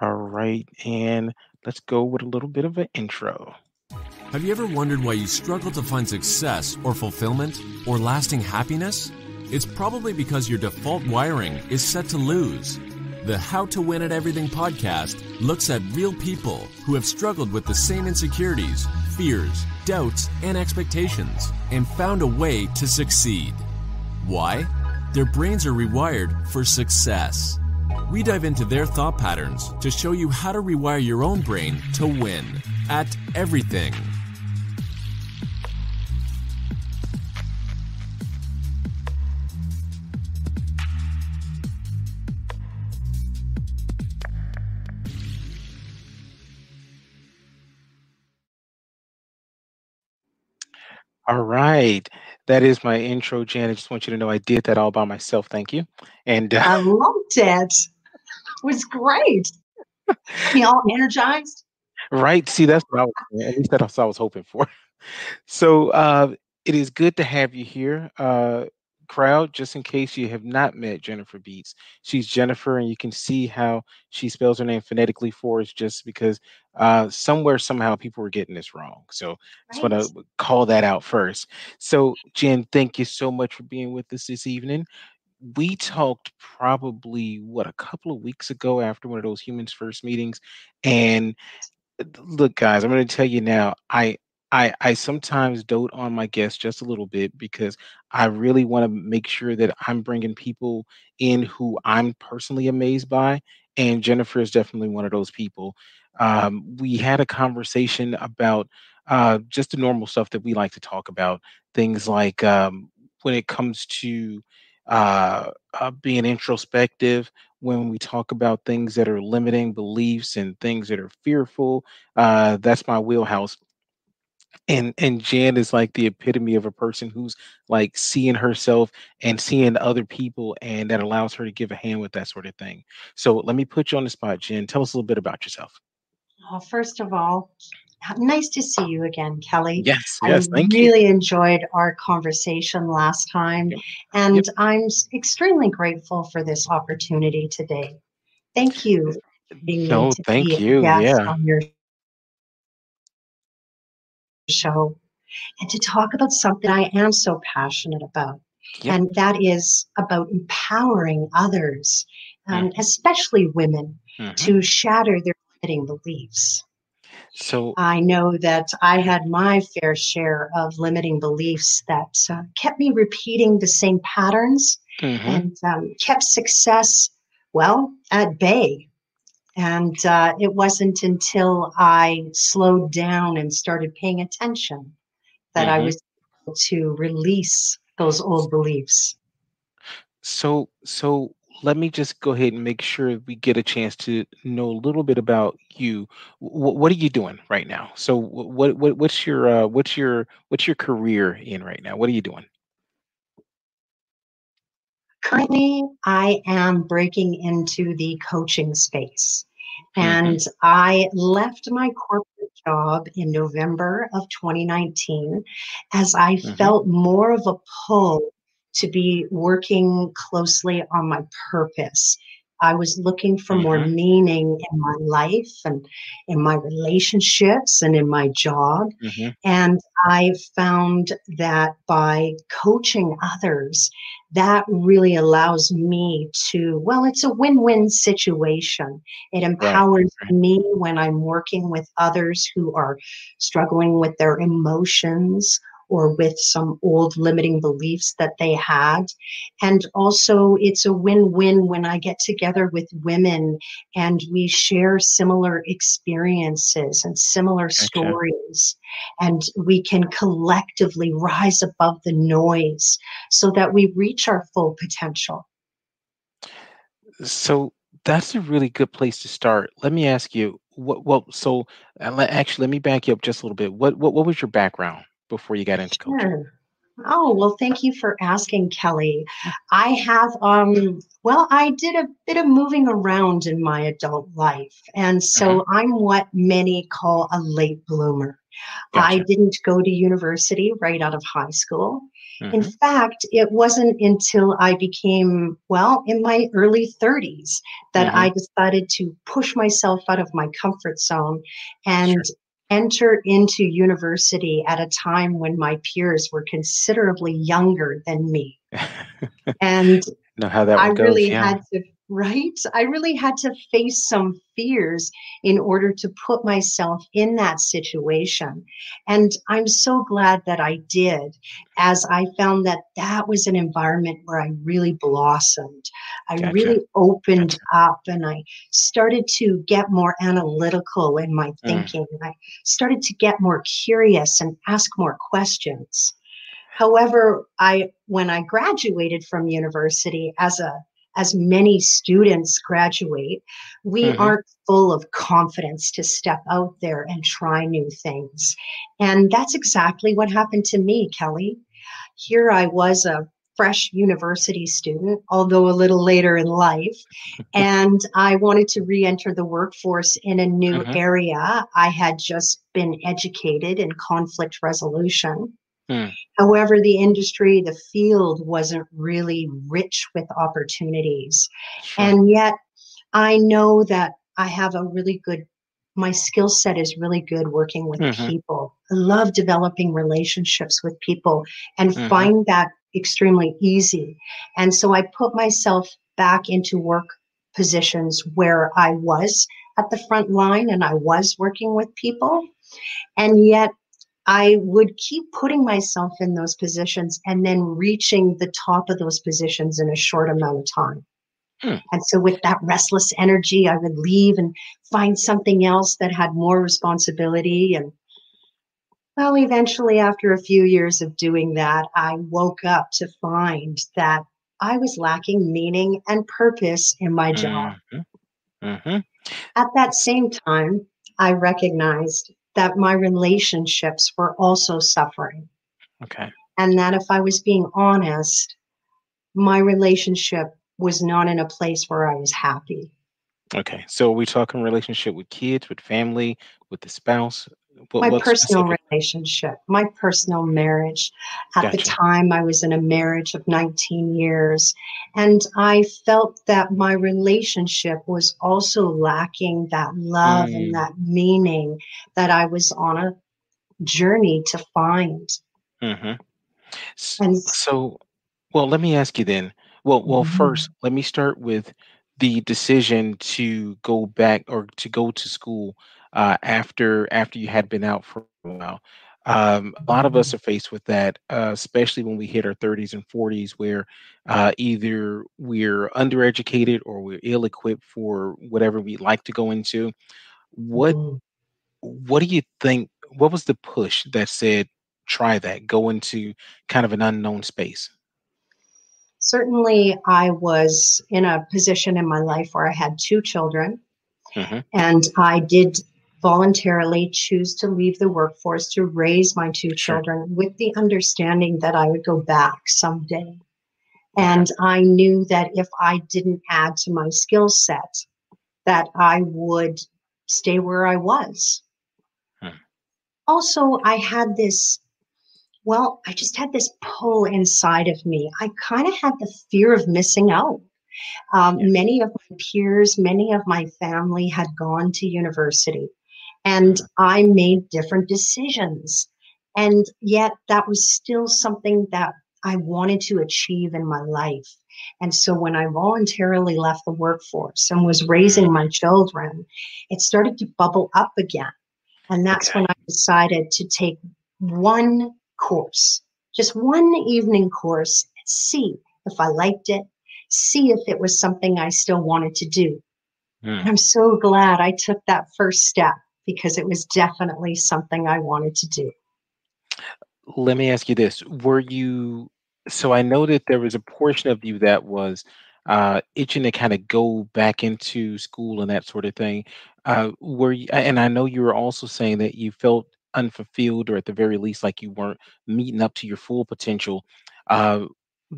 All right, and let's go with a little bit of an intro. Have you ever wondered why you struggle to find success or fulfillment or lasting happiness? It's probably because your default wiring is set to lose. The How to Win at Everything podcast looks at real people who have struggled with the same insecurities, fears, doubts, and expectations and found a way to succeed. Why? Their brains are rewired for success. We dive into their thought patterns to show you how to rewire your own brain to win at everything. All right. That is my intro, Jan. I just want you to know I did that all by myself. Thank you. And uh, I loved it. It was great. Me all energized. right, see, that's what I was, at least that's what I was hoping for. So uh, it is good to have you here, uh, crowd. Just in case you have not met Jennifer Beitz, she's Jennifer, and you can see how she spells her name phonetically for us, just because uh, somewhere somehow people were getting this wrong. So I just want to call that out first. So Jen, thank you so much for being with us this evening. We talked probably what a couple of weeks ago after one of those humans first meetings, and look guys i'm going to tell you now i i i sometimes dote on my guests just a little bit because i really want to make sure that i'm bringing people in who i'm personally amazed by and jennifer is definitely one of those people. Um, we had a conversation about uh, just the normal stuff that we like to talk about things like um, when it comes to uh, uh, being introspective when we talk about things that are limiting beliefs and things that are fearful uh that's my wheelhouse and and jan is like the epitome of a person who's like seeing herself and seeing other people and that allows her to give a hand with that sort of thing so let me put you on the spot jen tell us a little bit about yourself Well, first of all, nice to see you again, Kelly. yes I yes thank you really enjoyed our conversation last time, Yep. and Yep. I'm extremely grateful for this opportunity today. Thank you for being me no thank you yeah on your show and to talk about something I am so passionate about. Yep. And that is about empowering others, um, especially women, Mhm. to shatter their limiting beliefs. so I know that I had my fair share of limiting beliefs that uh, kept me repeating the same patterns mhm, and um, kept success, well, at bay. And uh, it wasn't until I slowed down and started paying attention that I mhm. was able to release those old beliefs. So, so let me just go ahead and make sure we get a chance to know a little bit about you. Wh- what are you doing right now? So, what what what's your uh, what's your what's your career in right now? What are you doing? Currently, I am breaking into the coaching space. Hmm And I left my corporate job in November of 2019 as I hmm felt more of a pull to be working closely on my purpose. I was looking for more hmm meaning in my life and in my relationships and in my job. hmm And I found that by coaching others, that really allows me to, well, it's a win win situation. It empowers Right. me when I'm working with others who are struggling with their emotions or with some old limiting beliefs that they had. And also, it's a win win when I get together with women and we share similar experiences and similar Gotcha. stories and we can collectively rise above the noise so that we reach our full potential. So that's a really good place to start. Let me ask you, what? Well, so uh, actually, let me back you up just a little bit. What what what was your background before you got into coaching? Sure. Oh, well, thank you for asking, Kelly. I have, um, well, I did a bit of moving around in my adult life. And so I'm what many call a late bloomer. I didn't go to university right out of high school. In hmm fact, it wasn't until I became, well, in my early 30s that I decided to push myself out of my comfort zone and Sure. Enter into university at a time when my peers were considerably younger than me. And know how that I goes. really Yeah. had to, right? I really had to face some fears in order to put myself in that situation. And I'm so glad that I did, as I found that that was an environment where I really blossomed. I Gotcha. really opened Gotcha. up and I started to get more analytical in my Mm, thinking. I started to get more curious and ask more questions. However, I when I graduated from university as a as many students graduate, we mhm. aren't full of confidence to step out there and try new things. And that's exactly what happened to me, Kelly. Here I was a fresh university student, although a little later in life, and I wanted to re enter the workforce in a new Mhm. area. I had just been educated in conflict resolution Mm, However, the industry, the field wasn't really rich with opportunities. sure. And yet, I know that I have a really good, my skill set is really good working with Mhm. people. I love developing relationships with people and Mhm. find that extremely easy. And so I put myself back into work positions where I was at the front line and I was working with people. And yet, I would keep putting myself in those positions and then reaching the top of those positions in a short amount of time. Mm, And so, with that restless energy, I would leave and find something else that had more responsibility. And well, eventually, after a few years of doing that, I woke up to find that I was lacking meaning and purpose in my job. mhm. Mhm. At that same time, I recognized that my relationships were also suffering. Okay. And that if I was being honest, my relationship was not in a place where I was happy. Okay. So are we talking relationship with kids, with family, with the spouse? What My personal specific? relationship, my personal marriage. At the time, I was in a marriage of 19 years, and I felt that my relationship was also lacking that love and Mm, that meaning that I was on a journey to find. mhm. And So, well, let me ask you then. Well, well, first, Mhm. let me start with the decision to go back or to go to school uh, after after you had been out for a while. Um, a lot of us are faced with that, uh, especially when we hit our 30s and 40s, where uh, either we're undereducated or we're ill-equipped for whatever we'd like to go into. What Mhm. what do you think? What was the push that said, try that, go into kind of an unknown space? certainly, I was in a position in my life where I had two children, hmm and I did voluntarily choose to leave the workforce to raise my two Sure. children with the understanding that I would go back someday. And I knew that if I didn't add to my skill set, that I would stay where I was. Hmm. Also, I had this, well, I just had this pull inside of me. I kind of had the fear of missing out. Um, many of my peers, many of my family had gone to university, and. I made different decisions. And yet, that was still something that I wanted to achieve in my life. And so, when I voluntarily left the workforce and was raising Mm, my children, it started to bubble up again. And that's Okay. when I decided to take one course, just one evening course, and see if I liked it, see if it was something I still wanted to do. Mm. I'm so glad I took that first step because it was definitely something I wanted to do. Let me ask you this. Were you, so I know that there was a portion of you that was uh, itching to kind of go back into school and that sort of thing. Uh, were you, and I know you were also saying that you felt unfulfilled or at the very least like you weren't meeting up to your full potential. Uh,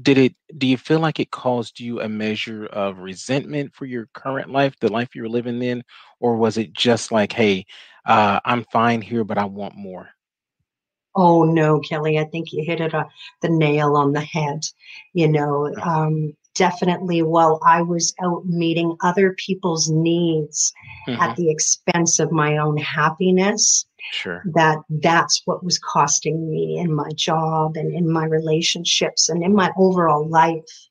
did it, do you feel like it caused you a measure of resentment for your current life, the life you were living then? Or was it just like, hey, uh, I'm fine here, but I want more? Oh no, Kelly, I think you hit it uh, the nail on the head. You know, um, definitely while I was out meeting other people's needs at the expense of my own happiness. Sure. That that's what was costing me in my job and in my relationships and in my overall life.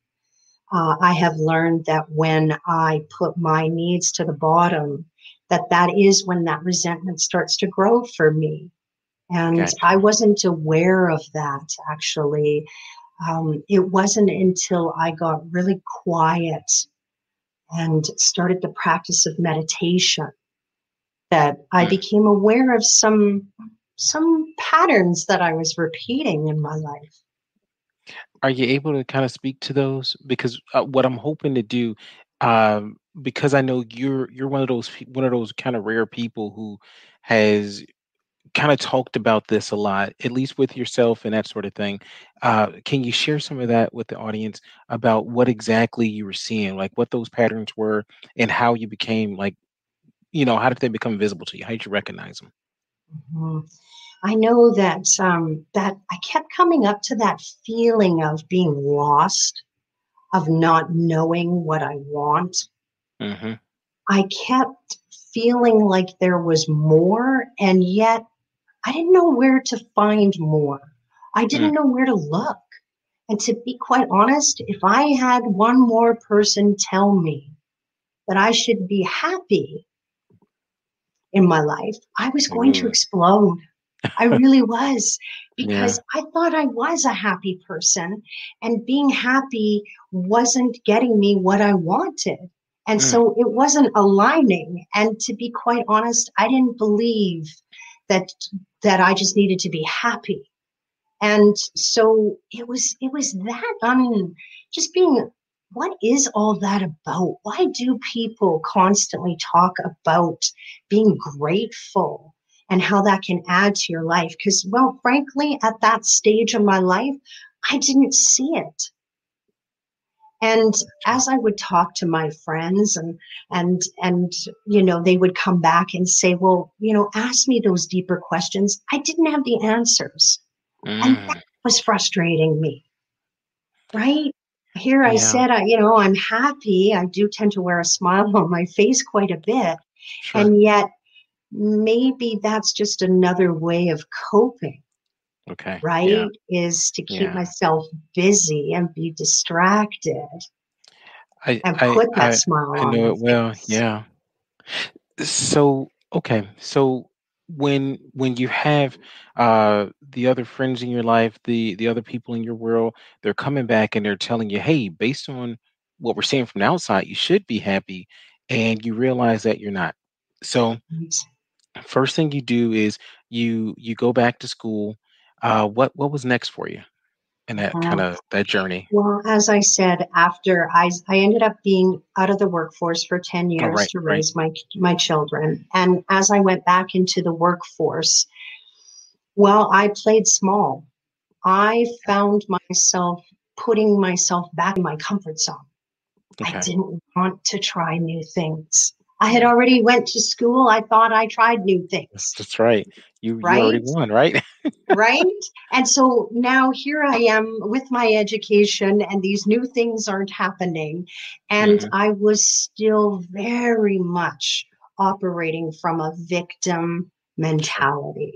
Uh, I have learned that when I put my needs to the bottom, that that is when that resentment starts to grow for me. And gotcha. I wasn't aware of that actually um, it wasn't until I got really quiet and started the practice of meditation that I mm. became aware of some some patterns that I was repeating in my life. Are you able to kind of speak to those? Because uh, what I'm hoping to do, um, because I know you're you're one of those one of those kind of rare people who has kind of talked about this a lot, at least with yourself and that sort of thing. Uh, can you share some of that with the audience about what exactly you were seeing, like what those patterns were, and how you became like, you know, how did they become visible to you? How did you recognize them? Mm-hmm. I know that um, that I kept coming up to that feeling of being lost, of not knowing what I want. Mm-hmm. I kept feeling like there was more, and yet I didn't know where to find more. I didn't mm. know where to look. And to be quite honest, if I had one more person tell me that I should be happy in my life, I was going mm. to explode. I really was because yeah. I thought I was a happy person and being happy wasn't getting me what I wanted. And mm. so it wasn't aligning. And to be quite honest, I didn't believe that that I just needed to be happy. And so it was it was that I mean just being what is all that about? Why do people constantly talk about being grateful and how that can add to your life? Because, well, frankly, at that stage of my life, I didn't see it. And as I would talk to my friends and and and you know they would come back and say, "Well, you know, ask me those deeper questions." I didn't have the answers. Mm. And that was frustrating me. Right? Here I yeah. said, I, you know, I'm happy. I do tend to wear a smile on my face quite a bit. Sure. And yet maybe that's just another way of coping Okay. Right? Yeah. Is to keep yeah. myself busy and be distracted. I, and put I, that I, smile I know it well. Yeah. So okay. So when when you have uh the other friends in your life, the the other people in your world, they're coming back and they're telling you, hey, based on what we're seeing from the outside, you should be happy, and you realize that you're not. So first thing you do is you you go back to school. Uh, what what was next for you in that kind of that journey? Well, as I said, after I I ended up being out of the workforce for ten oh, years oh, right, to raise right. my my children, and as I went back into the workforce, well, I played small. I found myself putting myself back in my comfort zone. Okay. I didn't want to try new things. I had already went to school. I thought I tried new things. That's right. You, right? you already won, right? right. And so now here I am with my education, and these new things aren't happening. And mm-hmm. I was still very much operating from a victim mentality.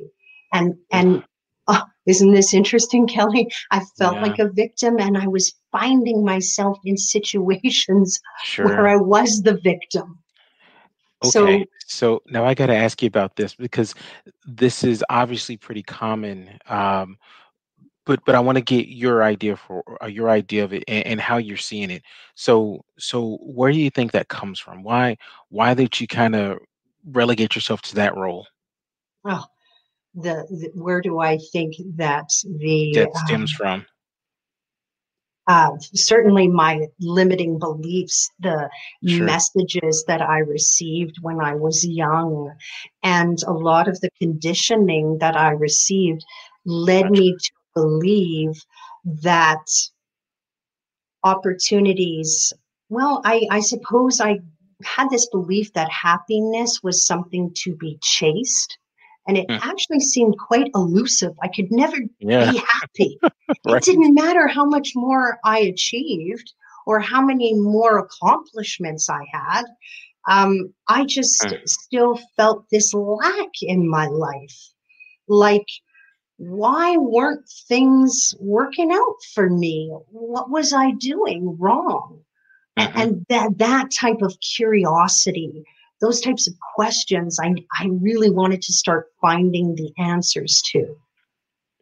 And and oh, isn't this interesting, Kelly? I felt yeah. like a victim and I was finding myself in situations sure. where I was the victim. Okay. So, so now I got to ask you about this because this is obviously pretty common. Um, but but I want to get your idea for uh, your idea of it and, and, how you're seeing it. So so where do you think that comes from? Why why did you kind of relegate yourself to that role? Oh, the, the where do I think that the that stems um, from? Uh, certainly my limiting beliefs, the sure. messages that I received when I was young, and a lot of the conditioning that I received led gotcha. me to believe that opportunities, well, I, I suppose I had this belief that happiness was something to be chased And it Hmm. actually seemed quite elusive. I could never Yeah. be happy. It didn't matter how much more I achieved or how many more accomplishments I had. Um, I just Mm. still felt this lack in my life. Like, why weren't things working out for me? What was I doing wrong? Mhm. And that that type of curiosity, those types of questions, I I really wanted to start finding the answers to.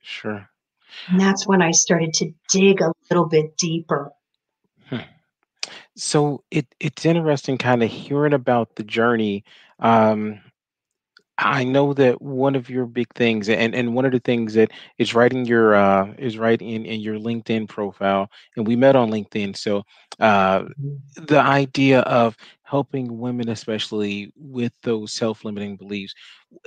Sure. And that's when I started to dig a little bit deeper. Hmm. So it it's interesting kind of hearing about the journey. Um, I know that one of your big things, and and one of the things that is right in your uh, is right in in your LinkedIn profile, and we met on LinkedIn. So uh, the idea of helping women, especially with those self-limiting beliefs,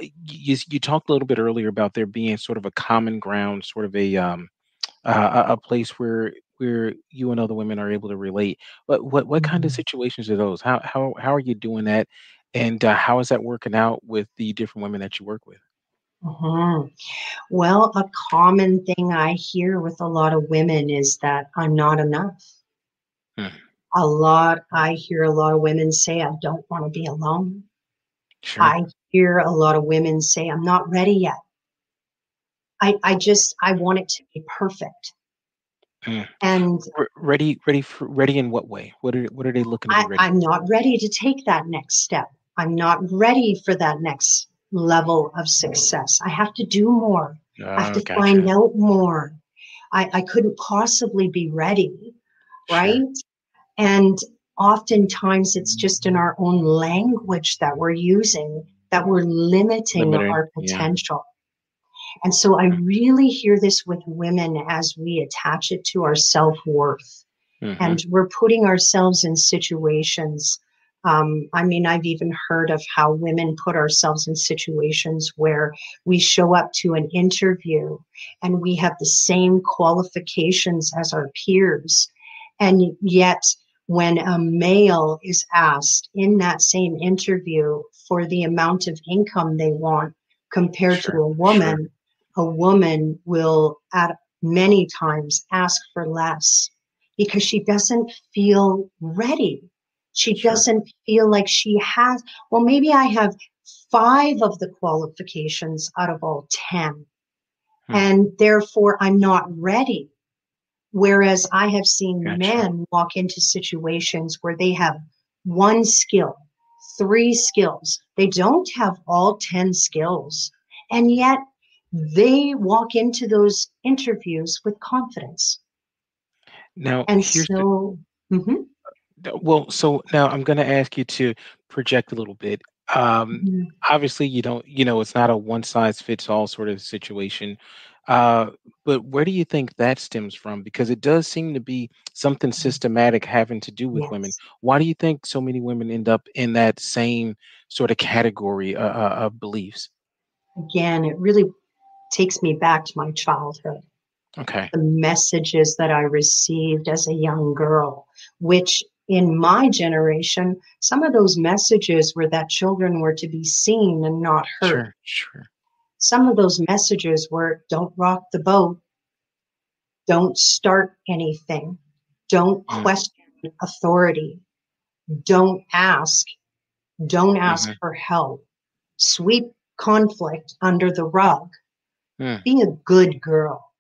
you you talked a little bit earlier about there being sort of a common ground, sort of a um, uh, a, a place where where you and other women are able to relate. But what what kind of Mhm. situations are those? How how how are you doing that? And uh, how is that working out with the different women that you work with? Mhm. Well, a common thing I hear with a lot of women is that I'm not enough. Hmm. A lot, I hear a lot of women say, I don't want to be alone. Sure. I hear a lot of women say, I'm not ready yet. I, I just, I want it to be perfect. Mm. And Ready, ready for ready in what way? What are what are they looking to be I, ready? I'm not ready to take that next step. I'm not ready for that next level of success. I have to do more. I have Oh, to find out more. I, I couldn't possibly be ready, Sure. right? And oftentimes it's just in our own language that we're using that we're limiting our Yeah. potential. And so I really hear this with women as we attach it to our self worth hmm and we're putting ourselves in situations. Um, I mean, I've even heard of how women put ourselves in situations where we show up to an interview and we have the same qualifications as our peers. And yet, when a male is asked in that same interview for the amount of income they want compared to Sure. a Sure. woman, a woman will at many times ask for less because she doesn't feel ready. She Sure. doesn't feel like she has, well, maybe I have five of the qualifications out of all 10, Hmm. and therefore I'm not ready. Whereas I have seen Gotcha. men walk into situations where they have one skill, three skills. They don't have all 10 skills. And yet they walk into those interviews with confidence. Now And the so, mhm, Uh, Well, so now I'm going to ask you to project a little bit. Um, mhm, obviously, you don't, you know, it's not a one size fits all sort of situation. Uh, but where do you think that stems from? Because it does seem to be something systematic having to do with women. Why do you think so many women end up in that same sort of category uh, uh, of beliefs? Again, it really takes me back to my childhood. Okay, the messages that I received as a young girl, which in my generation, some of those messages were that children were to be seen and not heard. sure, sure. Some of those messages were don't rock the boat, don't start anything, don't Mm, question authority, don't ask, don't ask mhm, for help, sweep conflict under the rug, mm, be a good girl.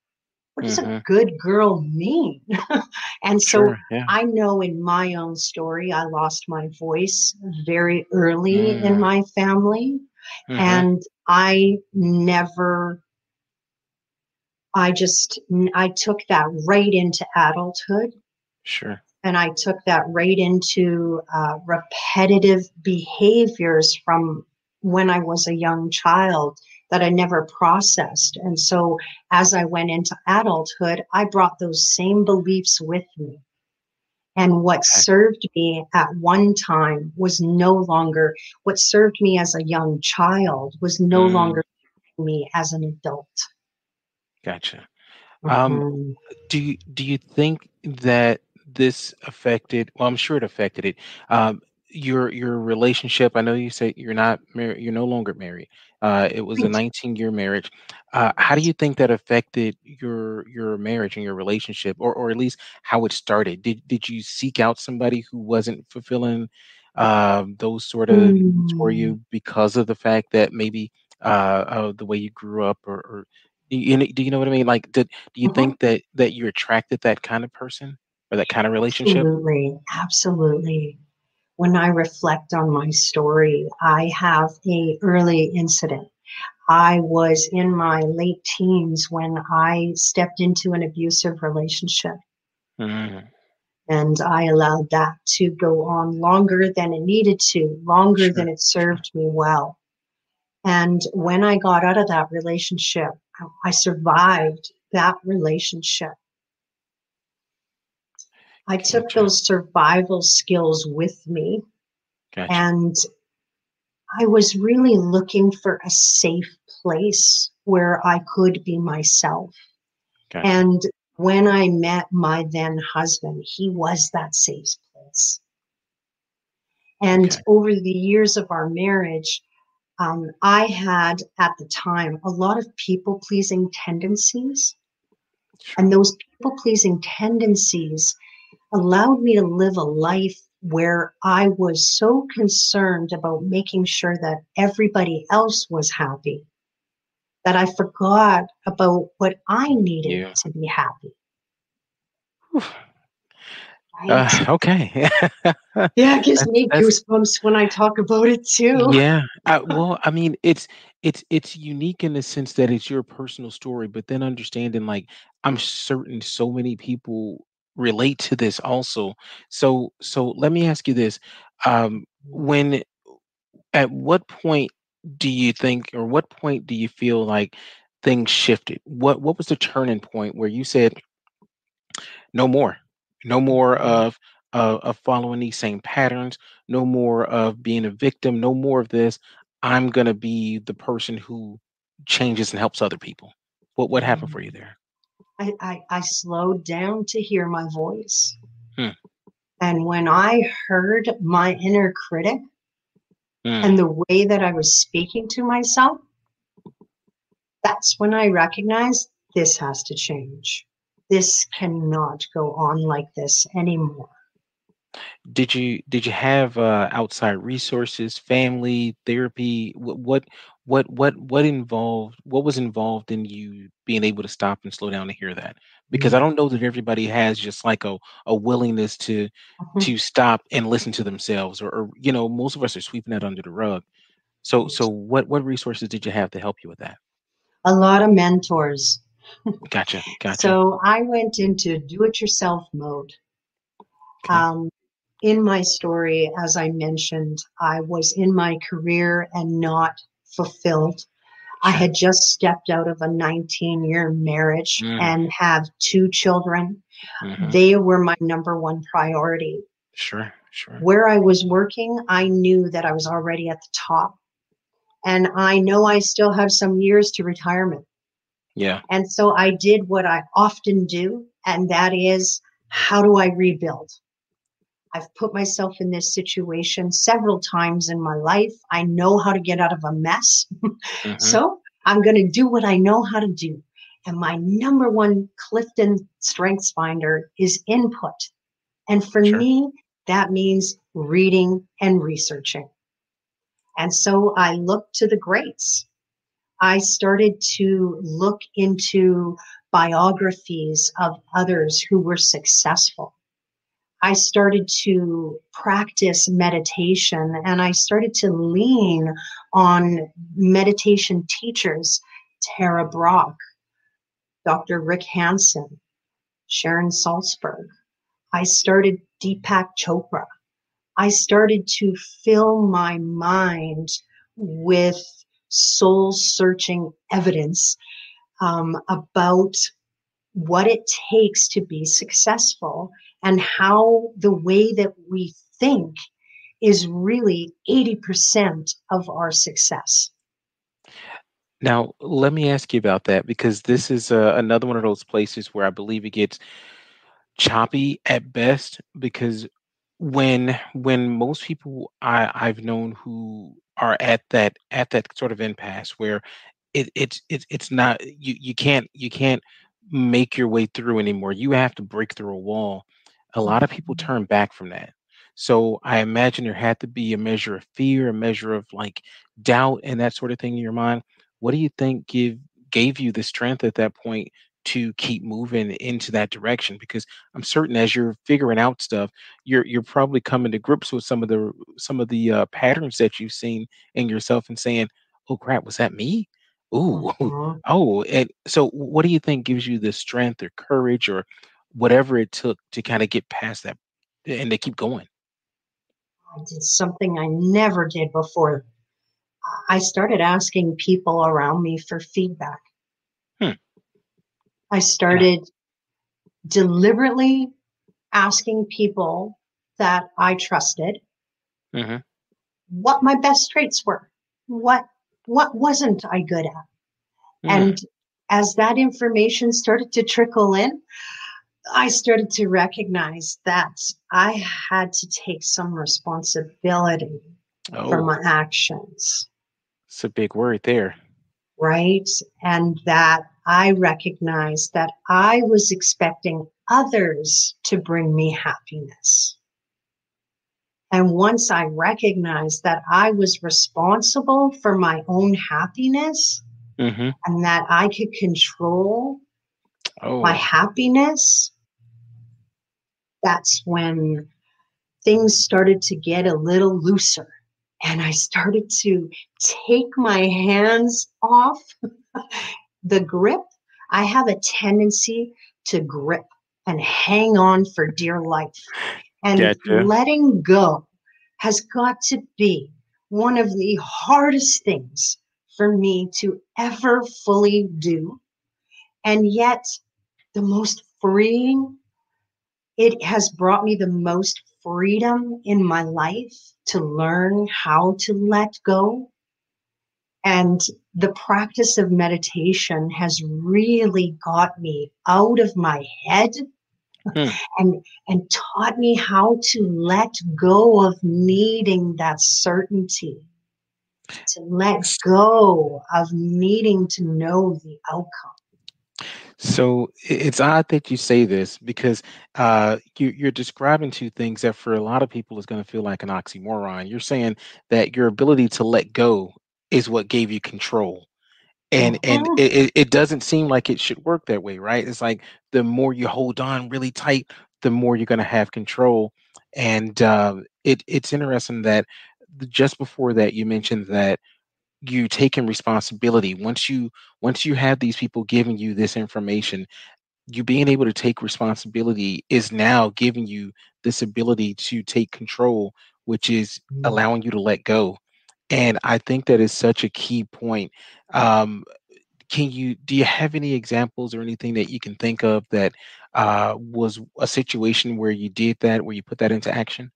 What does a mhm. good girl mean? and so Sure, yeah. I know in my own story, I lost my voice very early in Mm, my family. mhm, And I never, I just, I took that right into adulthood. Sure. And I took that right into uh, repetitive behaviors from when I was a young child that I never processed. And so as I went into adulthood, I brought those same beliefs with me. And what served me at one time was no longer, what served me as a young child was no Mm, longer me as an adult. gotcha. Um, Mhm. do you do you think that this affected well i'm sure it affected it um your your relationship, I know you say you're not married, you're no longer married. Uh, it was a 19 year marriage. Uh, how do you think that affected your your marriage and your relationship, or or at least how it started? Did did you seek out somebody who wasn't fulfilling um, those sort of needs for Mm. you because of the fact that maybe uh, of the way you grew up, or, or you, you do you know what I mean? Like, did do you Mhm. think that that you attracted that kind of person or that kind of relationship? Absolutely. Absolutely. When I reflect on my story, I have a early incident. I was in my late teens when I stepped into an abusive relationship Mhm. and I allowed that to go on longer than it needed to, longer Sure, than it served me well. And when I got out of that relationship, I survived that relationship. I took those survival skills with me gotcha, and I was really looking for a safe place where I could be myself. gotcha. And when I met my then husband, he was that safe place. And Okay, over the years of our marriage, um, I had at the time a lot of people pleasing tendencies. And those people pleasing tendencies allowed me to live a life where I was so concerned about making sure that everybody else was happy that I forgot about what I needed Yeah. to be happy, right? Uh, okay. Yeah, it gives me goosebumps when I talk about it too. yeah. Uh, well, I mean, it's it's it's unique in the sense that it's your personal story, but then understanding like I'm certain so many people relate to this also. So so let me ask you this. Um, when at what point do you think or what point do you feel like things shifted? What what was the turning point where you said no more. No more of uh, of following these same patterns. No more of being a victim. No more of this. I'm gonna be the person who changes and helps other people. What what happened for you there? I, I, I slowed down to hear my voice. Hmm. And when I heard my inner critic Mm, and the way that I was speaking to myself, that's when I recognized this has to change. This cannot go on like this anymore. Did you did you have uh, outside resources, family, therapy? What what what what what involved? What was involved in you being able to stop and slow down to hear that? Because I don't know that everybody has just like a a willingness to Mhm. to stop and listen to themselves, or, or you know, most of us are sweeping that under the rug. So so what what resources did you have to help you with that? A lot of mentors. Gotcha, gotcha. So I went into do it yourself mode. Okay. Um, in my story, as I mentioned, I was in my career and not fulfilled. I had just stepped out of a 19 year marriage Mm, and have two children. hmm They were my number one priority. Sure, sure. Where I was working, I knew that I was already at the top. And I know I still have some years to retirement. Yeah. And so I did what I often do, and that is how do I rebuild? I've put myself in this situation several times in my life. I know how to get out of a mess. hmm So I'm going to do what I know how to do. And my number one Clifton Strengths Finder is input. And for Sure. me, that means reading and researching. And so I looked to the greats. I started to look into biographies of others who were successful. I started to practice meditation and I started to lean on meditation teachers, Tara Brach, Dr. Rick Hanson, Sharon Salzberg. I started Deepak Chopra. I started to fill my mind with soul searching evidence um, about what it takes to be successful and how the way that we think is really 80% of our success. Now, let me ask you about that because this is uh, another one of those places where I believe it gets choppy at best because when when most people I I've known who are at that at that sort of impasse where it it's it's it's not you you can't you can't make your way through anymore. You have to break through a wall. A lot of people turn back from that. So I imagine there had to be a measure of fear, a measure of like doubt and that sort of thing in your mind. What do you think give gave you the strength at that point to keep moving into that direction? Because I'm certain as you're figuring out stuff, you're you're probably coming to grips with some of the some of the uh, patterns that you've seen in yourself and saying, "Oh crap, was that me?" Ooh, Mhm. oh, and so what do you think gives you the strength or courage or whatever it took to kind of get past that and to keep going? I did something I never did before. I started asking people around me for feedback. Hmm. I Yeah. started deliberately asking people that I trusted hmm what my best traits were. What what wasn't I good at? Mm, And as that information started to trickle in, I started to recognize that I had to take some responsibility for oh, my actions, it's a big word there. right? And that I recognized that I was expecting others to bring me happiness. And once I recognized that I was responsible for my own happiness hmm and that I could control my Oh, happiness, that's when things started to get a little looser. And I started to take my hands off the grip. I have a tendency to grip and hang on for dear life. And gotcha. letting go has got to be one of the hardest things for me to ever fully do. And yet, the most freeing it has brought me the most freedom in my life to learn how to let go. And the practice of meditation has really got me out of my head Hmm. and, and taught me how to let go of needing that certainty, to let go of needing to know the outcome. So it's odd that you say this because uh, you, you're describing two things that for a lot of people is going to feel like an oxymoron. You're saying that your ability to let go is what gave you control, and and Mhm. it, it it doesn't seem like it should work that way, right? It's like the more you hold on really tight, the more you're going to have control. And uh, it it's interesting that just before that you mentioned that you taking responsibility. Once you once you have these people giving you this information you being able to take responsibility is now giving you this ability to take control which is allowing you to let go. And i think that is such a key point. Um, can you do you have any examples or anything that you can think of that uh, was a situation where you did that where you put that into action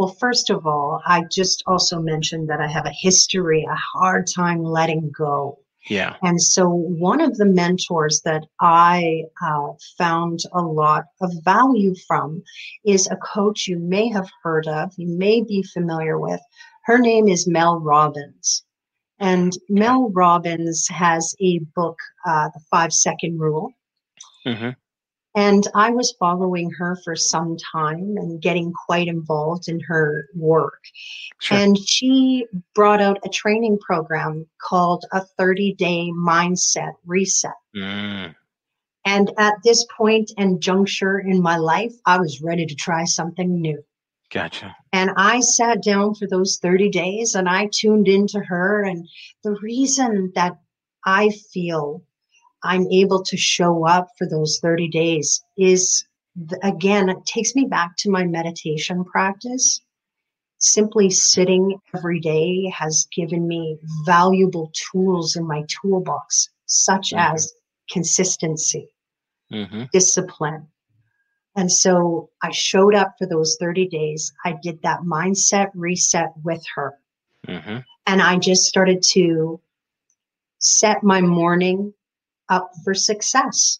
Well, first of all, I just also mentioned that I have a history, a hard time letting go. yeah And so, one of the mentors that I uh, found a lot of value from is a coach you may have heard of, you may be familiar with. Her name is Mel Robbins. And Mel Robbins has a book, uh, The Five Second Rule. hmm And I was following her for some time and getting quite involved in her work. sure And she brought out a training program called a 30 day mindset reset. mm, And at this point and juncture in my life, I was ready to try something new. gotcha And I sat down for those 30 days and I tuned into her. And the reason that I feel I'm able to show up for those 30 days is, again, it takes me back to my meditation practice. Simply sitting every day has given me valuable tools in my toolbox, such hmm as consistency, hmm discipline. And so I showed up for those 30 days. I did that mindset reset with her. hmm And I just started to set my morning up for success.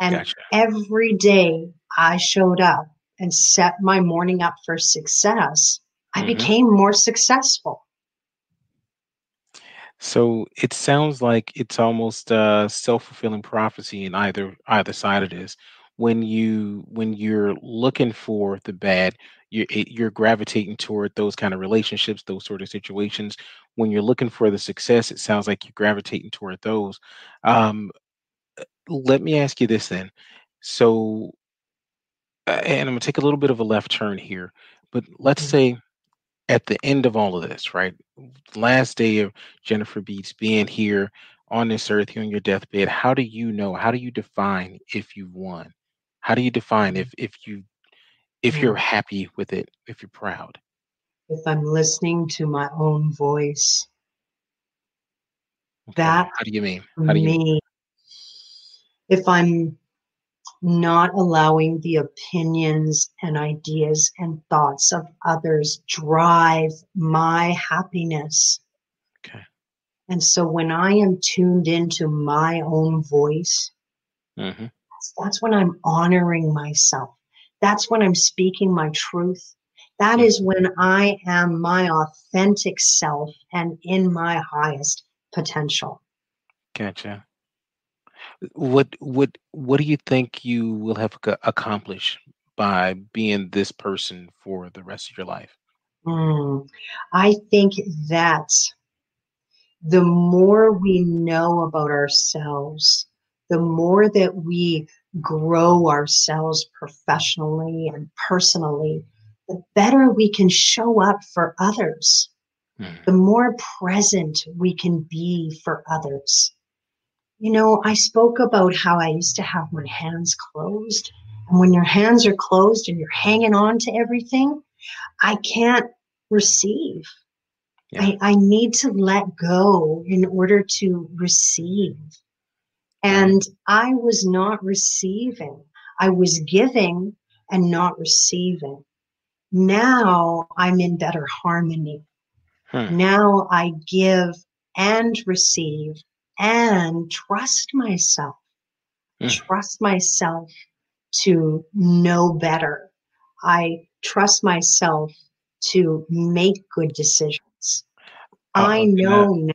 And gotcha every day I showed up and set my morning up for success, I mm-hmm. became more successful. So it sounds like it's almost a self-fulfilling prophecy in either either side of this. When you when you're looking for the bad, you're you're gravitating toward those kind of relationships, those sort of situations. When you're looking for the success, it sounds like you're gravitating toward those. Um, let me ask you this then. So, uh, and I'm gonna take a little bit of a left turn here, but let's mm-hmm. say at the end of all of this, right? Last day of Jennifer Beitz being here on this earth, here on your deathbed, how do you know? How do you define if you've won? How do you define if if you if you're happy with it, if you're proud? If I'm listening to my own voice. Okay. That how do you mean? How do you mean? If I'm not allowing the opinions and ideas and thoughts of others drive my happiness. Okay. And so when I am tuned into my own voice, mm-hmm. that's, that's, when I'm honoring myself. That's when I'm speaking my truth. That is when I am my authentic self and in my highest potential. Gotcha what what what do you think you will have accomplished by being this person for the rest of your life? Mm, I think that the more we know about ourselves, the more that we grow ourselves professionally and personally, the better we can show up for others, mm. the more present we can be for others. You know, I spoke about how I used to have my hands closed. And when your hands are closed and you're hanging on to everything, I can't receive. Yeah. I, I need to let go in order to receive. And I was not receiving. I was giving and not receiving. Now I'm in better harmony. Hmm. Now I give and receive and trust myself. Mm. Trust myself to know better. I trust myself to make good decisions. Oh, I know yeah.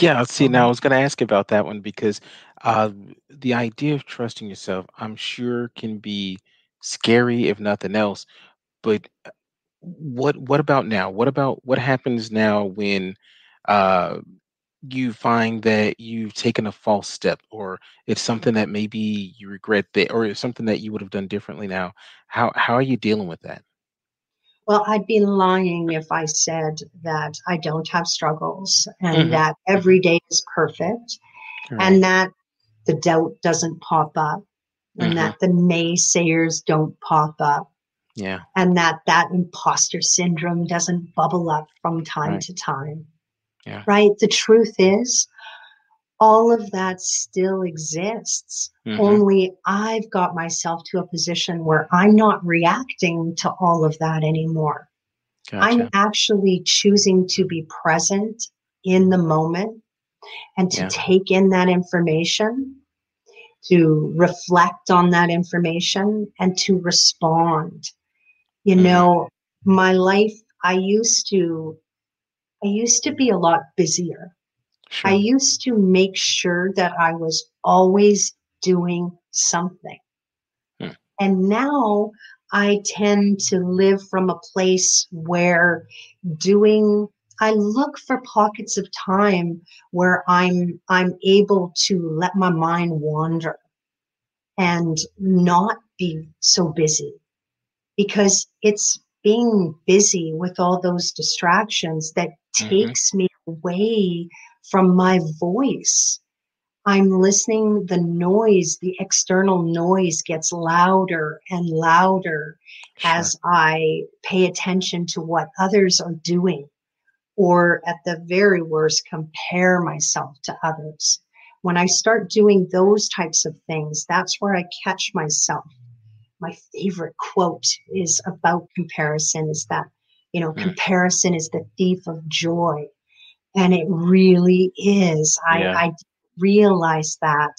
Yeah, see, now I was going to ask about that one because uh, the idea of trusting yourself, I'm sure, can be scary if nothing else. But uh, what what about now? What about what happens now when uh, you find that you've taken a false step or it's something that maybe you regret that or it's something that you would have done differently now how how are you dealing with that well i'd be lying if i said that i don't have struggles and mm-hmm. that every day is perfect right. and that the doubt doesn't pop up and mm-hmm. that the naysayers don't pop up yeah and that that imposter syndrome doesn't bubble up from time right. to time yeah. Right? The truth is, all of that still exists. Mm-hmm. Only I've got myself to a position where I'm not reacting to all of that anymore. Gotcha. I'm actually choosing to be present in the moment and to yeah. take in that information, to reflect on that information, and to respond. You mm-hmm. know, my life, I used to I used to be a lot busier. Sure. I used to make sure that I was always doing something. Hmm. And now I tend to live from a place where doing I look for pockets of time where I'm I'm able to let my mind wander and not be so busy because it's being busy with all those distractions that mm-hmm. takes me away from my voice. I'm listening, the noise, the external noise gets louder and louder sure. as I pay attention to what others are doing, or at the very worst, compare myself to others. When I start doing those types of things, that's where I catch myself my favorite quote is about comparison is that, you know, mm. comparison is the thief of joy. And it really is. I, yeah. I realized that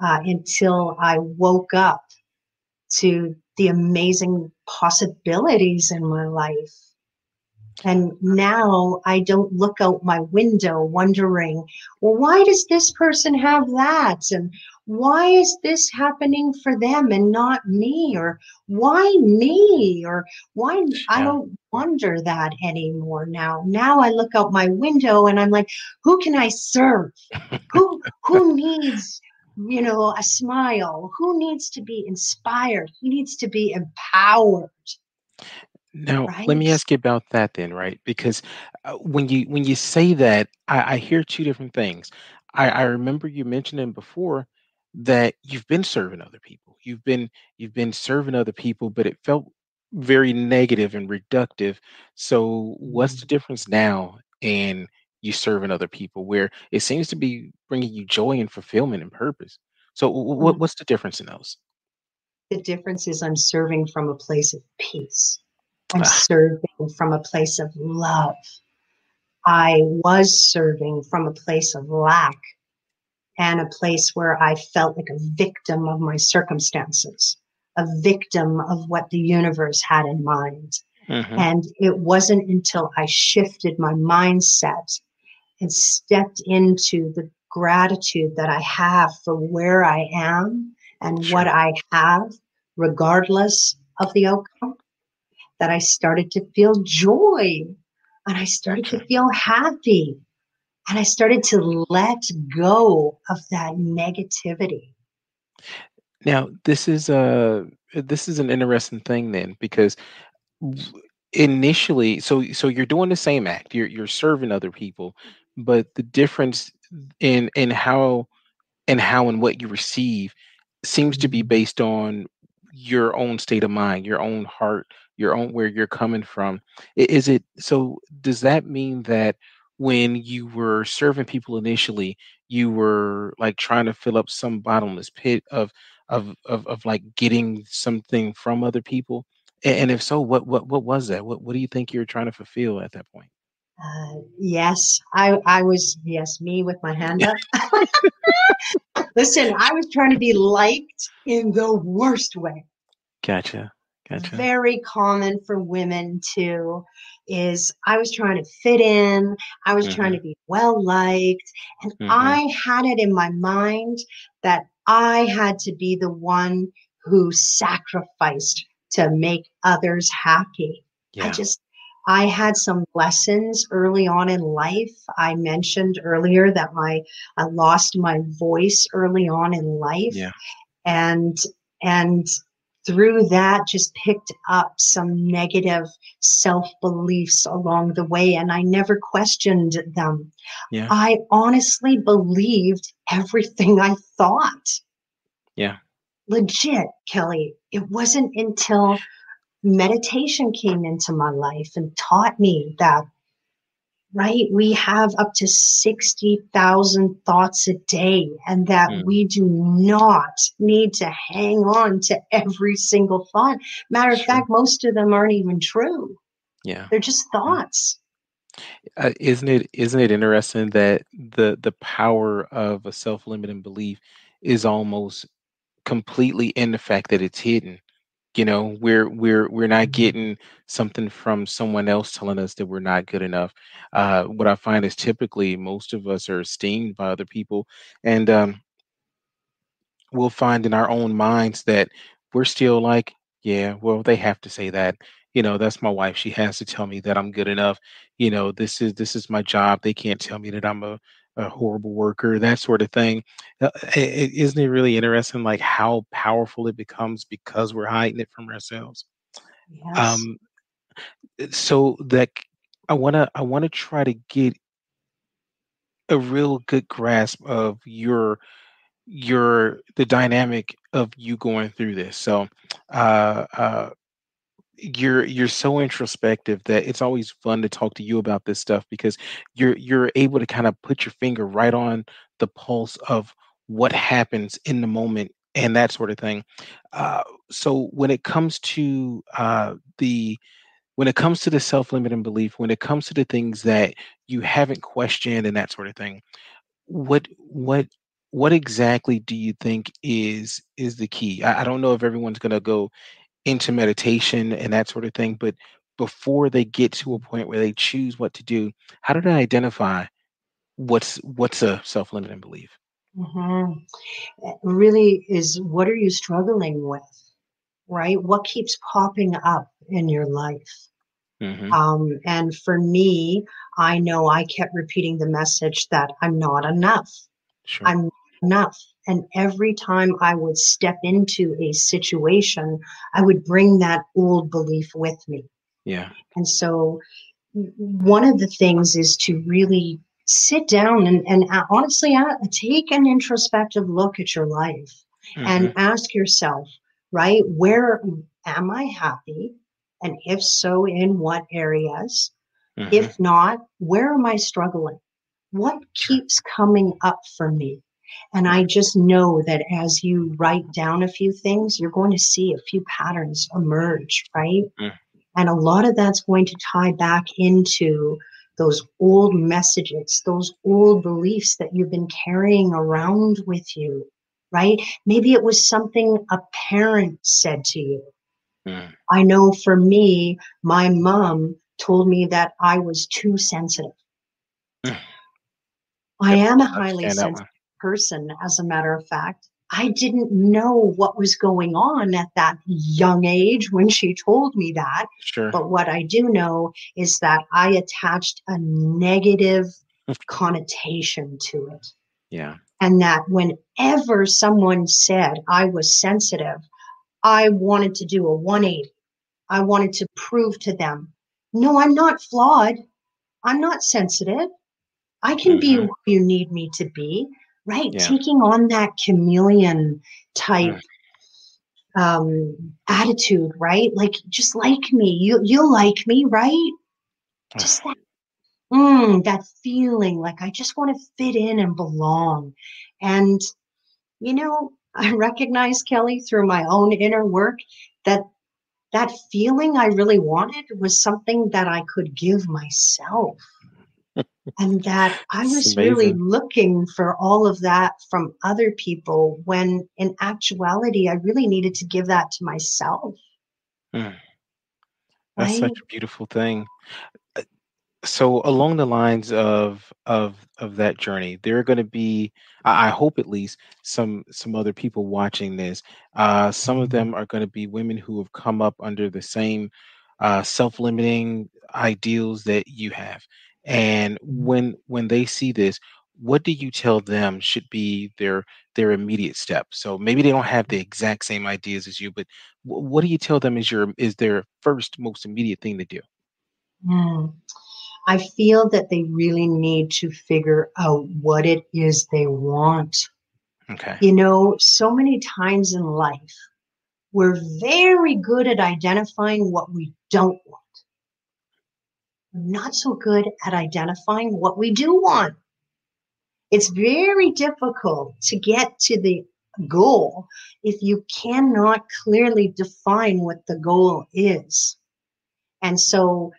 uh, until I woke up to the amazing possibilities in my life. And now I don't look out my window wondering, well, why does this person have that? And why is this happening for them and not me? Or why me? Or why? Yeah. I don't wonder that anymore now. Now I look out my window and I'm like, who can I serve? who, who needs you know, a smile? Who needs to be inspired? Who needs to be empowered? Now, right? let me ask you about that then, right? Because uh, when you when you say that, I, I hear two different things. I, I remember you mentioning before that you've been serving other people. You've been you've been serving other people, but it felt very negative and reductive. So, what's the mm-hmm. difference now in you serving other people where it seems to be bringing you joy and fulfillment and purpose. So what mm. what's the difference in those? The difference is I'm serving from a place of peace. I'm ah. serving from a place of love. I was serving from a place of lack and a place where I felt like a victim of my circumstances, a victim of what the universe had in mind. Mm-hmm. And it wasn't until I shifted my mindset and stepped into the gratitude that I have for where I am and sure. what I have, regardless of the outcome, that I started to feel joy and I started to feel happy and I started to let go of that negativity. Now, this is a this is an interesting thing then because initially so so you're doing the same act you're you're serving other people but the difference in in how and how and what you receive seems to be mm-hmm. based on your own state of mind, your own heart, your own where you're coming from. Is it so? Does that mean that when you were serving people initially, you were like trying to fill up some bottomless pit of of of, of like getting something from other people? And if so, what what what was that? What what do you think you were trying to fulfill at that point? Uh, yes, I, I was, yes, me with my hand up. Listen, I was trying to be liked in the worst way. Gotcha. Gotcha. Very common for women too is I was trying to fit in, I was mm-hmm. trying to be well liked, and mm-hmm. I had it in my mind that I had to be the one who sacrificed to make others happy. Yeah. I just I had some lessons early on in life. I mentioned earlier that my I lost my voice early on in life. Yeah. And and through that just picked up some negative self beliefs along the way and I never questioned them. Yeah. I honestly believed everything I thought. Yeah. Legit, Kelly. It wasn't until meditation came into my life and taught me that right? We have up to 60,000 thoughts a day and that mm. we do not need to hang on to every single thought. Matter of fact most of them aren't even true. Yeah. They're just thoughts. Uh, isn't it isn't it interesting that the the power of a self-limiting belief is almost completely in the fact that it's hidden you know we're we're we're not mm-hmm. getting something from someone else telling us that we're not good enough. Uh, what i find is typically most of us are esteemed by other people and um, we'll find in our own minds that we're still like yeah well they have to say that. You know that's my wife. She has to tell me that i'm good enough. You know this is this is my job. They can't tell me that i'm a a horrible worker, that sort of thing. Uh, is isn't it really interesting, like how powerful it becomes because we're hiding it from ourselves? Yes. Um, so that I wanna I wanna try to get a real good grasp of your your the dynamic of you going through this. So, uh, uh, you're you're so introspective that it's always fun to talk to you about this stuff because you're you're able to kind of put your finger right on the pulse of what happens in the moment and that sort of thing. Uh, so when it comes to uh, the when it comes to the self-limiting belief, when it comes to the things that you haven't questioned and that sort of thing, what what what exactly do you think is is the key? I, I don't know if everyone's gonna go into meditation and that sort of thing, but before they get to a point where they choose what to do, how do they identify what's what's a self-limiting belief? hmm Really is what are you struggling with? Right? What keeps popping up in your life? hmm Um, and for me, I know I kept repeating the message that I'm not enough. Sure. I'm enough. And every time I would step into a situation, I would bring that old belief with me. Yeah. And so, one of the things is to really sit down and, and uh, honestly uh, take an introspective look at your life hmm and ask yourself, right, where am I happy? And if so, in what areas? hmm If not, where am I struggling? What keeps coming up for me? And I just know that as you write down a few things, you're going to see a few patterns emerge, right? Mm. And a lot of that's going to tie back into those old messages, those old beliefs that you've been carrying around with you, right? Maybe it was something a parent said to you. Mm. I know for me, my mom told me that I was too sensitive. Mm. I Yep. am a highly sensitive. Person, as a matter of fact. I didn't know what was going on at that young age when she told me that. Sure. But what I do know is that I attached a negative connotation to it. Yeah. And that whenever someone said I was sensitive, I wanted to do a 180. I wanted to prove to them, no, I'm not flawed. I'm not sensitive. I can be hmm who you need me to be, right? Yeah. Taking on that chameleon type Mm. um, attitude, right? Like, just like me. You, you'll like me, right? Just that, mm, that feeling like I just want to fit in and belong. And, you know, I recognize, Kelly, through my own inner work that that feeling I really wanted was something that I could give myself. And that I was really looking for all of that from other people when in actuality, I really needed to give that to myself, Mm. That's right? such a beautiful thing. Uh, So along the lines of of of that journey, there are going to be, I I hope at least, some some other people watching this. Uh, some of them are going to be women who have come up under the same uh, self-limiting ideals that you have. And when when they see this, what do you tell them should be their their immediate step? So maybe they don't have the exact same ideas as you, but wh- what do you tell them is your is their first most immediate thing to do? Mm. I feel that they really need to figure out what it is they want. Okay. You know, so many times in life, we're very good at identifying what we don't want. Not so good at identifying what we do want. It's very difficult to get to the goal if you cannot clearly define what the goal is. And so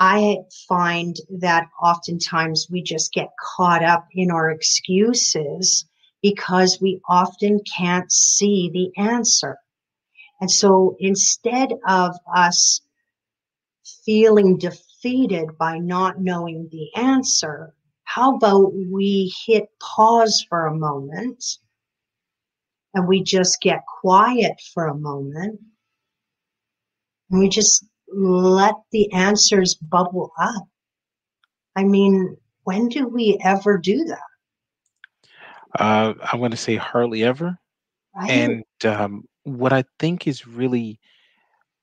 I find that oftentimes we just get caught up in our excuses because we often can't see the answer. And so instead of us feeling defeated by not knowing the answer, how about we hit pause for a moment and we just get quiet for a moment and we just let the answers bubble up? I mean, when do we ever do that? Uh, I want to say hardly ever. Right? And um, what I think is really,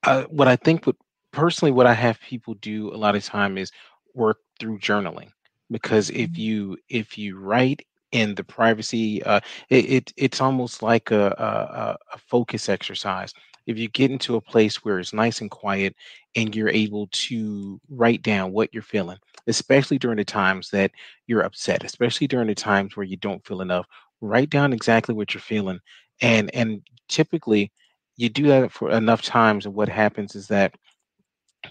uh, what I think would personally, what I have people do a lot of time is work through journaling because if you if you write in the privacy, uh, it, it it's almost like a, a a a focus exercise. If you get into a place where it's nice and quiet and you're able to write down what you're feeling, especially during the times that you're upset, especially during the times where you don't feel enough, write down exactly what you're feeling. And and typically you do that for enough times, and what happens is that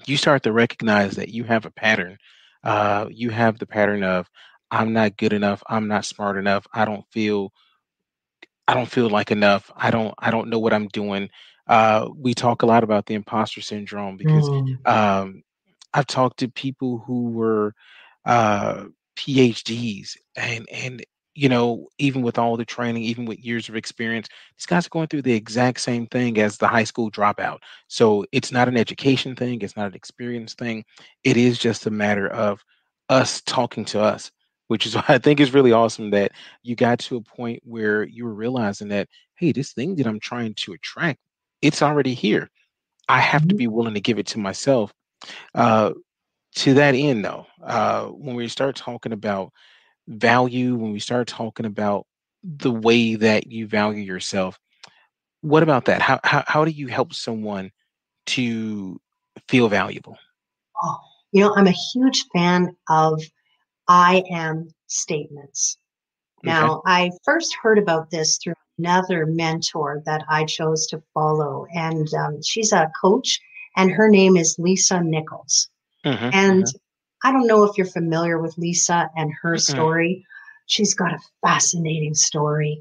you start to recognize that you have a pattern. Uh, you have the pattern of I'm not good enough, I'm not smart enough, I don't feel I don't feel like enough. I don't I don't know what I'm doing. uh, we talk a lot about the imposter syndrome because Mm. um, I've talked to people who were uh, PhDs and and you know even with all the training, even with years of experience, these guys are going through the exact same thing as the high school dropout. So it's not an education thing, it's not an experience thing. It is just a matter of us talking to us, which is why I think is really awesome that you got to a point where you were realizing that hey, this thing that I'm trying to attract, it's already here. I have to Mhm. be willing to give it to myself. Uh, to that end, though, uh, when we start talking about value, when we start talking about the way that you value yourself, what about that? How how, how do you help someone to feel valuable? Oh, you know, I'm a huge fan of I am statements. Okay. Now, I first heard about this through another mentor that I chose to follow, and um, she's a coach, and her name is Lisa Nichols. hmm And hmm I don't know if you're familiar with Lisa and her story. She's got a fascinating story,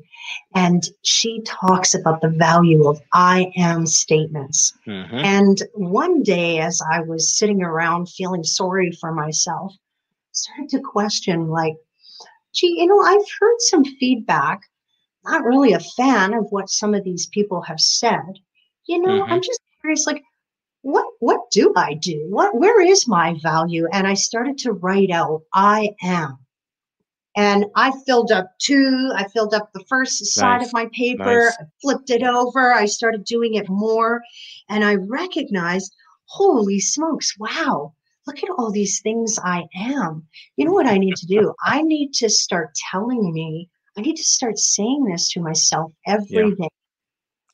and she talks about the value of I am statements. hmm And one day, as I was sitting around feeling sorry for myself, started to question, like, gee, you know, I've heard some feedback, not really a fan of what some of these people have said. You know, hmm I'm just curious, like, what what do I do? What where is my value? And I started to write out, I am. And I filled up two, I filled up the first side of my paper, nice. I flipped it over, I started doing it more, and I recognized, holy smokes, wow, look at all these things I am. You know what I need to do? I need to start telling me, I need to start saying this to myself Yeah. every day.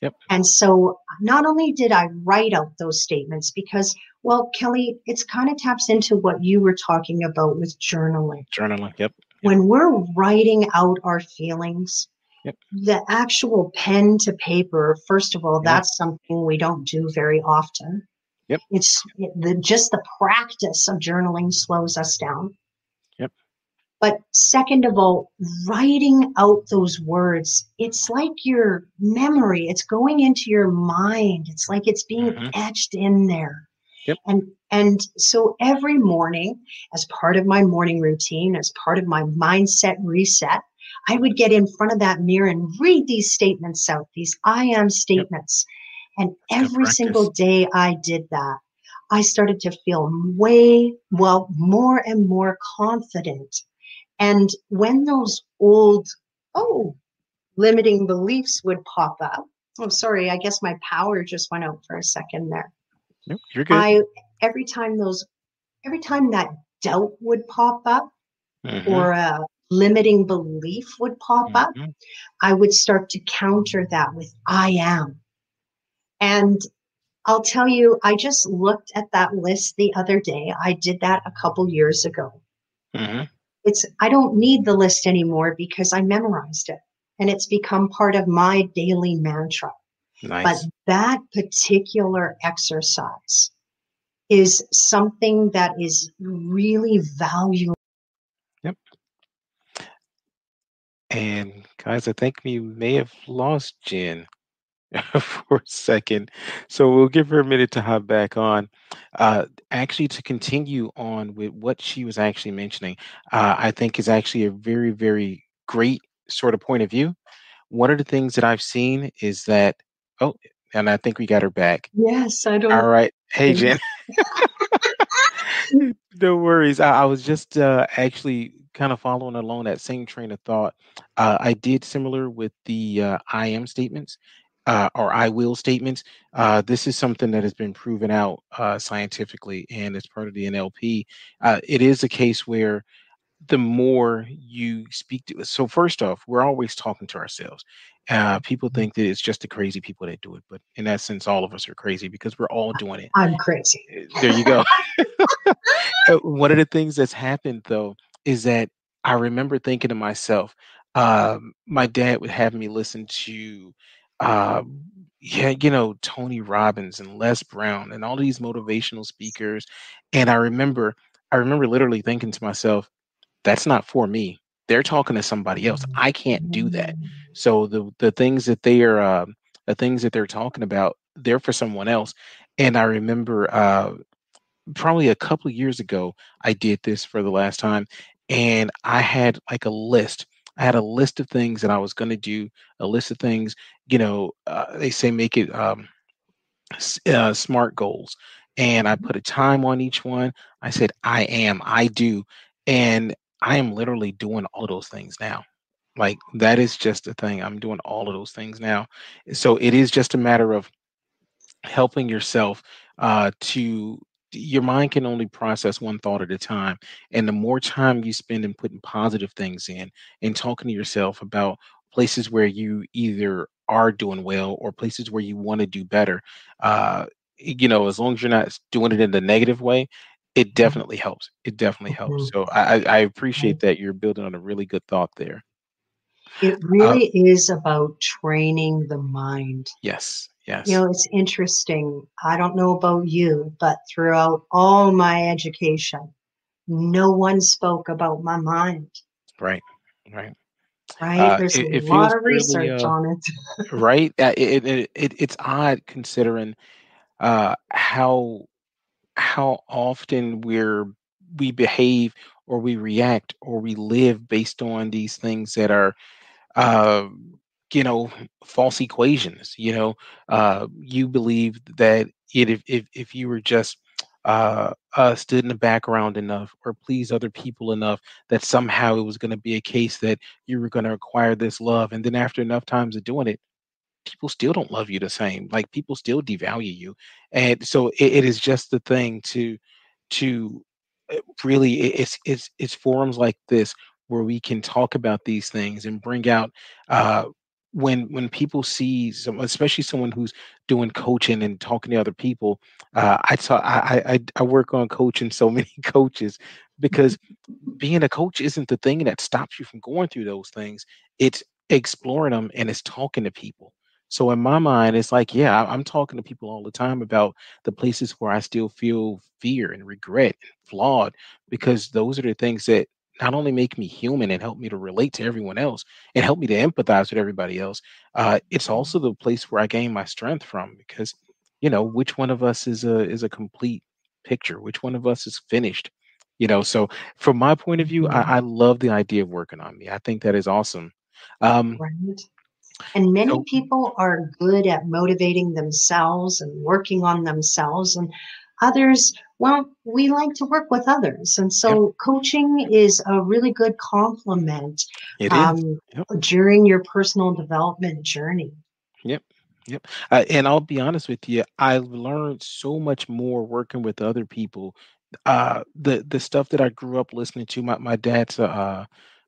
Yep. And so not only did I write out those statements because, well, Kelly, it's kind of taps into what you were talking about with journaling Journaling. Yep. Yep. when we're writing out our feelings, Yep. the actual pen to paper, first of all, that's something we don't do very often. Yep. It's it- the, just the practice of journaling slows us down. Yep. But second of all, writing out those words, it's like your memory, it's going into your mind. It's like it's being hmm etched in there. Yep. And and so every morning, as part of my morning routine, as part of my mindset reset, I would get in front of that mirror and read these statements out, these I am Yep. statements. And every single day I did that, I started to feel way, well, more and more confident. And when those old, oh, limiting beliefs would pop up, oh, sorry, I guess my power just went out for a second there. Yep. You're good. I, every time those, every time that doubt would pop up hmm or a limiting belief would pop up, hmm I would start to counter that with I am. And I'll tell you, I just looked at that list the other day. I did that a couple years ago. hmm It's I don't need the list anymore because I memorized it and it's become part of my daily mantra. Nice. But that particular exercise is something that is really valuable. Yep. And guys, I think we may have lost Jen for a second. So we'll give her a minute to hop back on. Uh, actually, to continue on with what she was actually mentioning, uh, I think is actually a very, very great sort of point of view. One of the things that I've seen is that, oh, and I think we got her back. Yes, I don't right. Hey, Jen. No worries. I, I was just uh, actually kind of following along that same train of thought. Uh, I did similar with the uh, I am statements uh, or I will statements. Uh, this is something that has been proven out uh, scientifically and as part of the NLP. Uh, it is a case where the more you speak to so first off we're always talking to ourselves uh, people think that it's just the crazy people that do it but in essence all of us are crazy because we're all doing it I'm crazy. Uh, there you go Uh, one of the things that's happened though is that I remember thinking to myself, um, my dad would have me listen to, uh, yeah, you know, Tony Robbins and Les Brown and all these motivational speakers, and I remember, I remember literally thinking to myself, that's not for me. They're talking to somebody else. I can't do that. So the the things that they are, um the things that they're talking about, they're for someone else. And I remember uh, probably a couple years ago, I did this for the last time, and I had like a list. I had a list of things that I was going to do, a list of things, you know, uh, they say make it um, uh, smart goals. And I put a time on each one. I said, I am, I do. And I am literally doing all those things now. Like that is just a thing. I'm doing all of those things now. So it is just a matter of helping yourself uh, to your mind can only process one thought at a time and the more time you spend in putting positive things in and talking to yourself about places where you either are doing well or places where you want to do better uh you know as long as you're not doing it in the negative way it definitely helps it definitely helps. so i I appreciate that you're building on a really good thought there It uh really is about training the mind. yes yes. You know, it's interesting. I don't know about you, but throughout all my education, no one spoke about my mind, right right right? uh There's a it, it lot of really research uh on it. right uh, it, it, it it's odd considering uh how how often we're we behave or we react or we live based on these things that are uh, you know false equations you know uh, you believe that it, if, if if you were just uh, uh, stood in the background enough or please other people enough that somehow it was going to be a case that you were going to acquire this love and then after enough times of doing it people still don't love you the same. Like people still devalue you, and so it, it is just the thing to to uh, really it's it's it's forums like this where we can talk about these things and bring out uh when when people see some especially someone who's doing coaching and talking to other people uh i saw i i i work on coaching so many coaches because being a coach isn't the thing that stops you from going through those things. It's exploring them and it's talking to people. So in my mind, it's like, yeah, I'm talking to people all the time about the places where I still feel fear and regret and flawed, because those are the things that not only make me human and help me to relate to everyone else and help me to empathize with everybody else. Uh, it's also the place where I gain my strength from because, you know, which one of us is a is a complete picture? Which one of us is finished? You know, so from my point of view, I, I Mhm. love the idea of working on me. I think that is awesome. Um, Right. And many so people are good at motivating themselves and working on themselves, and others, well, we like to work with others. And yep, so coaching is a really good complement um, Yep, during your personal development journey. yep, yep. Uh, and I'll be honest with you, I've learned so much more working with other people. Uh, the the stuff that I grew up listening to. My my dad's a uh,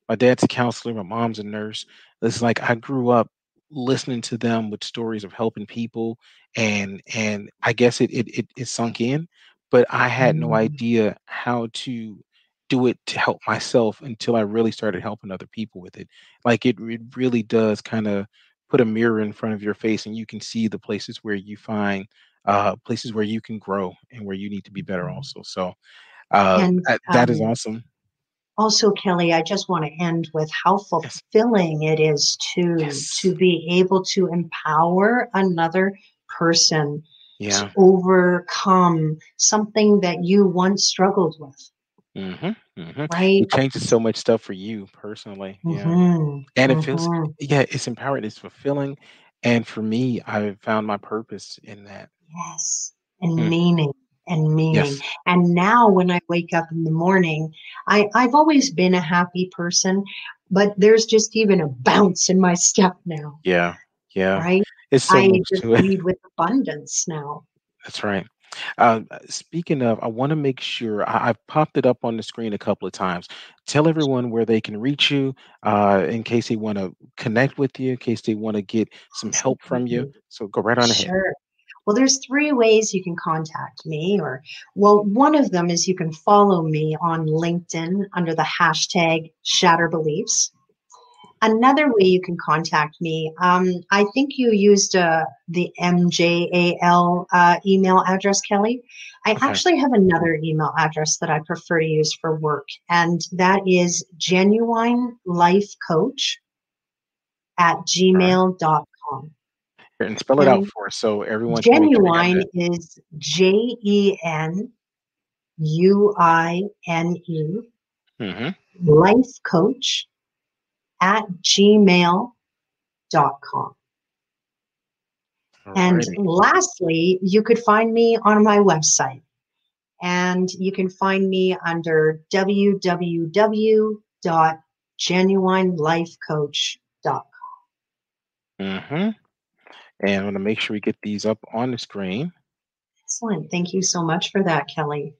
my dad's a counselor. My mom's a nurse. It's like I grew up listening to them with stories of helping people, and and I guess it it it, it sunk in, but I had no Mm, idea how to do it to help myself until I really started helping other people with it. Like it, it really does kind of put a mirror in front of your face, and you can see the places where you find uh, places where you can grow and where you need to be better mhm. also. So uh, And that, that is um, awesome. Also, Kelly, I just want to end with how Yes. fulfilling it is to Yes. to be able to empower another person to Yeah. overcome something that you once struggled with, Mhm. Mhm. right? It changes so much stuff for you personally. Yeah. Mm-hmm. And it feels Mm-hmm. yeah, it's empowering, it's fulfilling. And for me, I found my purpose in that. Yes. And Mm. meaning and meaning. Yes. And now when I wake up in the morning, I, I've always been a happy person, but there's just even a bounce in my step now, Yeah. Yeah. right? It's so I just lead with abundance now. That's right. Uh, speaking of, I want to make sure I, I've popped it up on the screen a couple of times. Tell everyone where they can reach you uh, in case they want to connect with you, in case they want to get some help from you. So go right on ahead. Sure. Well, there's three ways you can contact me, or well, one of them is you can follow me on LinkedIn under the hashtag Shatter Beliefs. Another way you can contact me, um, I think you used uh, the MJAL uh, email address, Kelly. I Okay. actually have another email address that I prefer to use for work, and that is genuine life coach at gmail.com. And spell it out for us so everyone can make sure they got jenuine is J E N U I N E. Mm-hmm. life coach at gmail.com. And lastly, you could find me on my website. And you can find me under www.jenuinelifecoach.com. Mm-hmm. And I'm gonna make sure we get these up on the screen. Excellent. Thank you so much for that, Kelly.